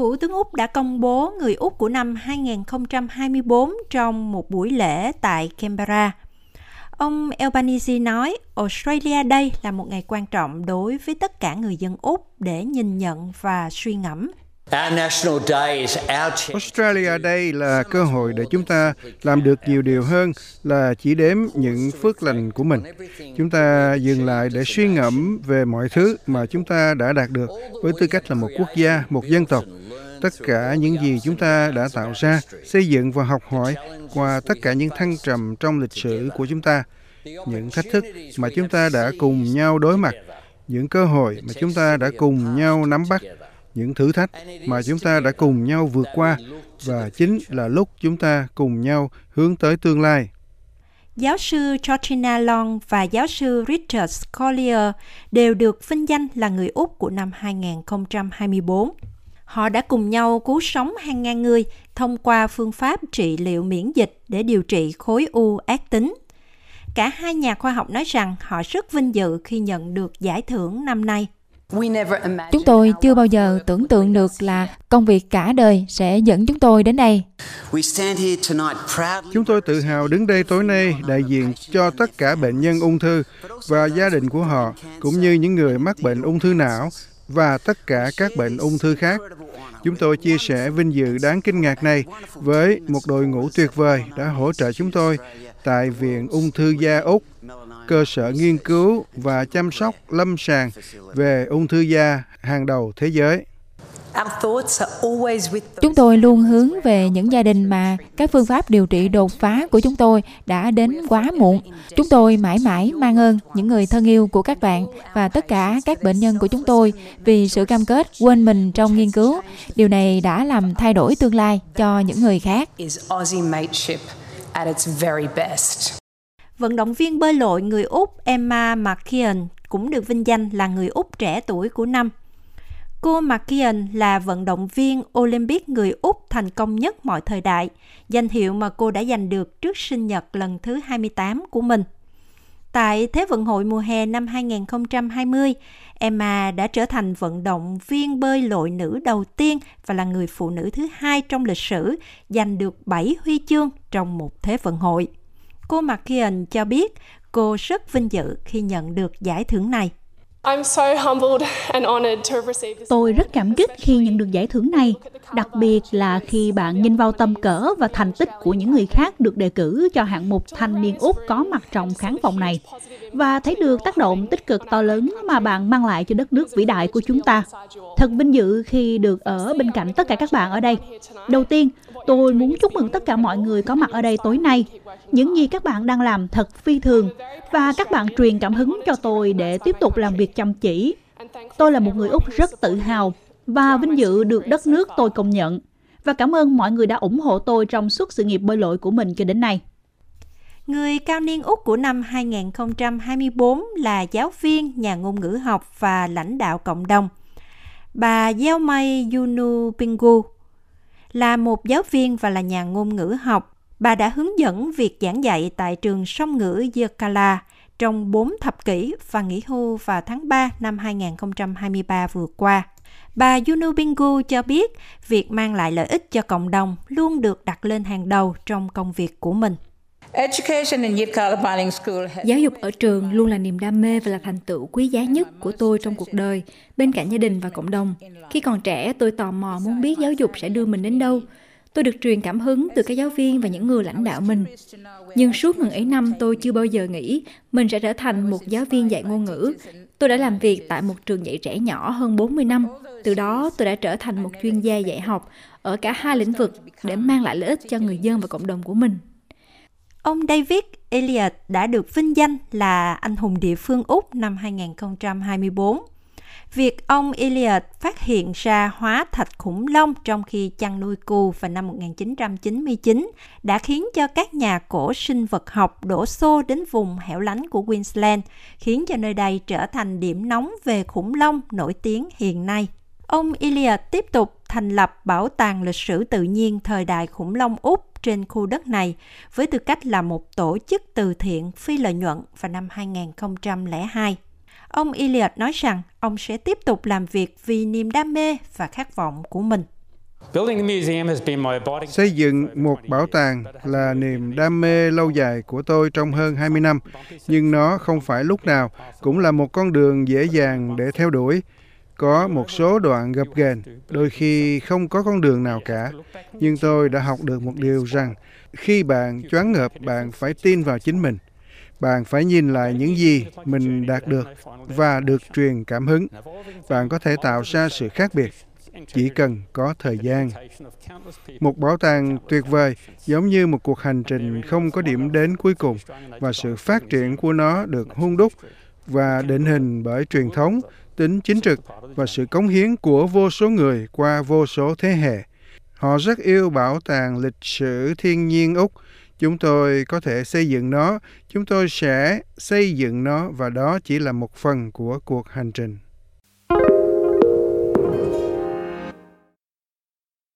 Thủ tướng Úc đã công bố người Úc của năm 2024 trong một buổi lễ tại Canberra. Ông Albanese nói Australia đây là một ngày quan trọng đối với tất cả người dân Úc để nhìn nhận và suy ngẫm. Australia Day là cơ hội để chúng ta làm được nhiều điều hơn là chỉ đếm những phước lành của mình. Chúng ta dừng lại để suy ngẫm về mọi thứ mà chúng ta đã đạt được với tư cách là một quốc gia, một dân tộc. Tất cả những gì chúng ta đã tạo ra, xây dựng và học hỏi qua tất cả những thăng trầm trong lịch sử của chúng ta, những thách thức mà chúng ta đã cùng nhau đối mặt, những cơ hội mà chúng ta đã cùng nhau nắm bắt những thử thách mà chúng ta đã cùng nhau vượt qua và chính là lúc chúng ta cùng nhau hướng tới tương lai. Giáo sư Georgina Long và giáo sư Richard Collier đều được vinh danh là người Úc của năm 2024. Họ đã cùng nhau cứu sống hàng ngàn người thông qua phương pháp trị liệu miễn dịch để điều trị khối u ác tính. Cả hai nhà khoa học nói rằng họ rất vinh dự khi nhận được giải thưởng năm nay. Chúng tôi chưa bao giờ tưởng tượng được là công việc cả đời sẽ dẫn chúng tôi đến đây. Chúng tôi tự hào đứng đây tối nay đại diện cho tất cả bệnh nhân ung thư và gia đình của họ, cũng như những người mắc bệnh ung thư não và tất cả các bệnh ung thư khác. Chúng tôi chia sẻ vinh dự đáng kinh ngạc này với một đội ngũ tuyệt vời đã hỗ trợ chúng tôi tại Viện Ung thư da Úc, cơ sở nghiên cứu và chăm sóc lâm sàng về ung thư da hàng đầu thế giới. Chúng tôi luôn hướng về những gia đình mà các phương pháp điều trị đột phá của chúng tôi đã đến quá muộn. Chúng tôi mãi mãi mang ơn những người thân yêu của các bạn và tất cả các bệnh nhân của chúng tôi vì sự cam kết quên mình trong nghiên cứu. Điều này đã làm thay đổi tương lai cho những người khác. Vận động viên bơi lội người Úc Emma McKeon cũng được vinh danh là người Úc trẻ tuổi của năm. Cô McKeon là vận động viên Olympic người Úc thành công nhất mọi thời đại, danh hiệu mà cô đã giành được trước sinh nhật lần thứ 28 của mình. Tại Thế vận hội mùa hè năm 2020, Emma đã trở thành vận động viên bơi lội nữ đầu tiên và là người phụ nữ thứ hai trong lịch sử giành được 7 huy chương trong một Thế vận hội. Cô McKeon cho biết cô rất vinh dự khi nhận được giải thưởng này. Tôi rất cảm kích khi nhận được giải thưởng này, đặc biệt là khi bạn nhìn vào tầm cỡ và thành tích của những người khác được đề cử cho hạng mục thanh niên Úc có mặt trong khán phòng này và thấy được tác động tích cực to lớn mà bạn mang lại cho đất nước vĩ đại của chúng ta. Thật vinh dự khi được ở bên cạnh tất cả các bạn ở đây. Đầu tiên, tôi muốn chúc mừng tất cả mọi người có mặt ở đây tối nay. Những gì các bạn đang làm thật phi thường và các bạn truyền cảm hứng cho tôi để tiếp tục làm việc chăm chỉ. Tôi là một người Úc rất tự hào và vinh dự được đất nước tôi công nhận. Và cảm ơn mọi người đã ủng hộ tôi trong suốt sự nghiệp bơi lội của mình cho đến nay. Người cao niên Úc của năm 2024 là giáo viên, nhà ngôn ngữ học và lãnh đạo cộng đồng. Bà Gieo May Yunu Pingu là một giáo viên và là nhà ngôn ngữ học. Bà đã hướng dẫn việc giảng dạy tại trường song ngữ Yekala trong 4 thập kỷ và nghỉ hưu vào tháng 3 năm 2023 vừa qua. Bà Yunu Bingu cho biết việc mang lại lợi ích cho cộng đồng luôn được đặt lên hàng đầu trong công việc của mình. Giáo dục ở trường luôn là niềm đam mê và là thành tựu quý giá nhất của tôi trong cuộc đời, bên cạnh gia đình và cộng đồng. Khi còn trẻ, tôi tò mò muốn biết giáo dục sẽ đưa mình đến đâu. Tôi được truyền cảm hứng từ các giáo viên và những người lãnh đạo mình. Nhưng suốt ngần ấy năm tôi chưa bao giờ nghĩ mình sẽ trở thành một giáo viên dạy ngôn ngữ. Tôi đã làm việc tại một trường dạy trẻ nhỏ hơn 40 năm. Từ đó, tôi đã trở thành một chuyên gia dạy học ở cả hai lĩnh vực để mang lại lợi ích cho người dân và cộng đồng của mình. Ông David Elliot đã được vinh danh là anh hùng địa phương Úc năm 2024. Việc ông Elliot phát hiện ra hóa thạch khủng long trong khi chăn nuôi cừu vào năm 1999 đã khiến cho các nhà cổ sinh vật học đổ xô đến vùng hẻo lánh của Queensland, khiến cho nơi đây trở thành điểm nóng về khủng long nổi tiếng hiện nay. Ông Elliot tiếp tục thành lập Bảo tàng lịch sử tự nhiên thời đại khủng long Úc trên khu đất này với tư cách là một tổ chức từ thiện phi lợi nhuận vào năm 2002. Ông Elliot nói rằng ông sẽ tiếp tục làm việc vì niềm đam mê và khát vọng của mình. Xây dựng một bảo tàng là niềm đam mê lâu dài của tôi trong hơn 20 năm, nhưng nó không phải lúc nào cũng là một con đường dễ dàng để theo đuổi. Có một số đoạn gập ghềnh, đôi khi không có con đường nào cả. Nhưng tôi đã học được một điều rằng, khi bạn choáng ngợp, bạn phải tin vào chính mình. Bạn phải nhìn lại những gì mình đạt được và được truyền cảm hứng. Bạn có thể tạo ra sự khác biệt chỉ cần có thời gian. Một bảo tàng tuyệt vời giống như một cuộc hành trình không có điểm đến cuối cùng và sự phát triển của nó được hung đúc và định hình bởi truyền thống, tính chính trực và sự cống hiến của vô số người qua vô số thế hệ. Họ rất yêu bảo tàng lịch sử thiên nhiên Úc. Chúng tôi có thể xây dựng nó, chúng tôi sẽ xây dựng nó và đó chỉ là một phần của cuộc hành trình.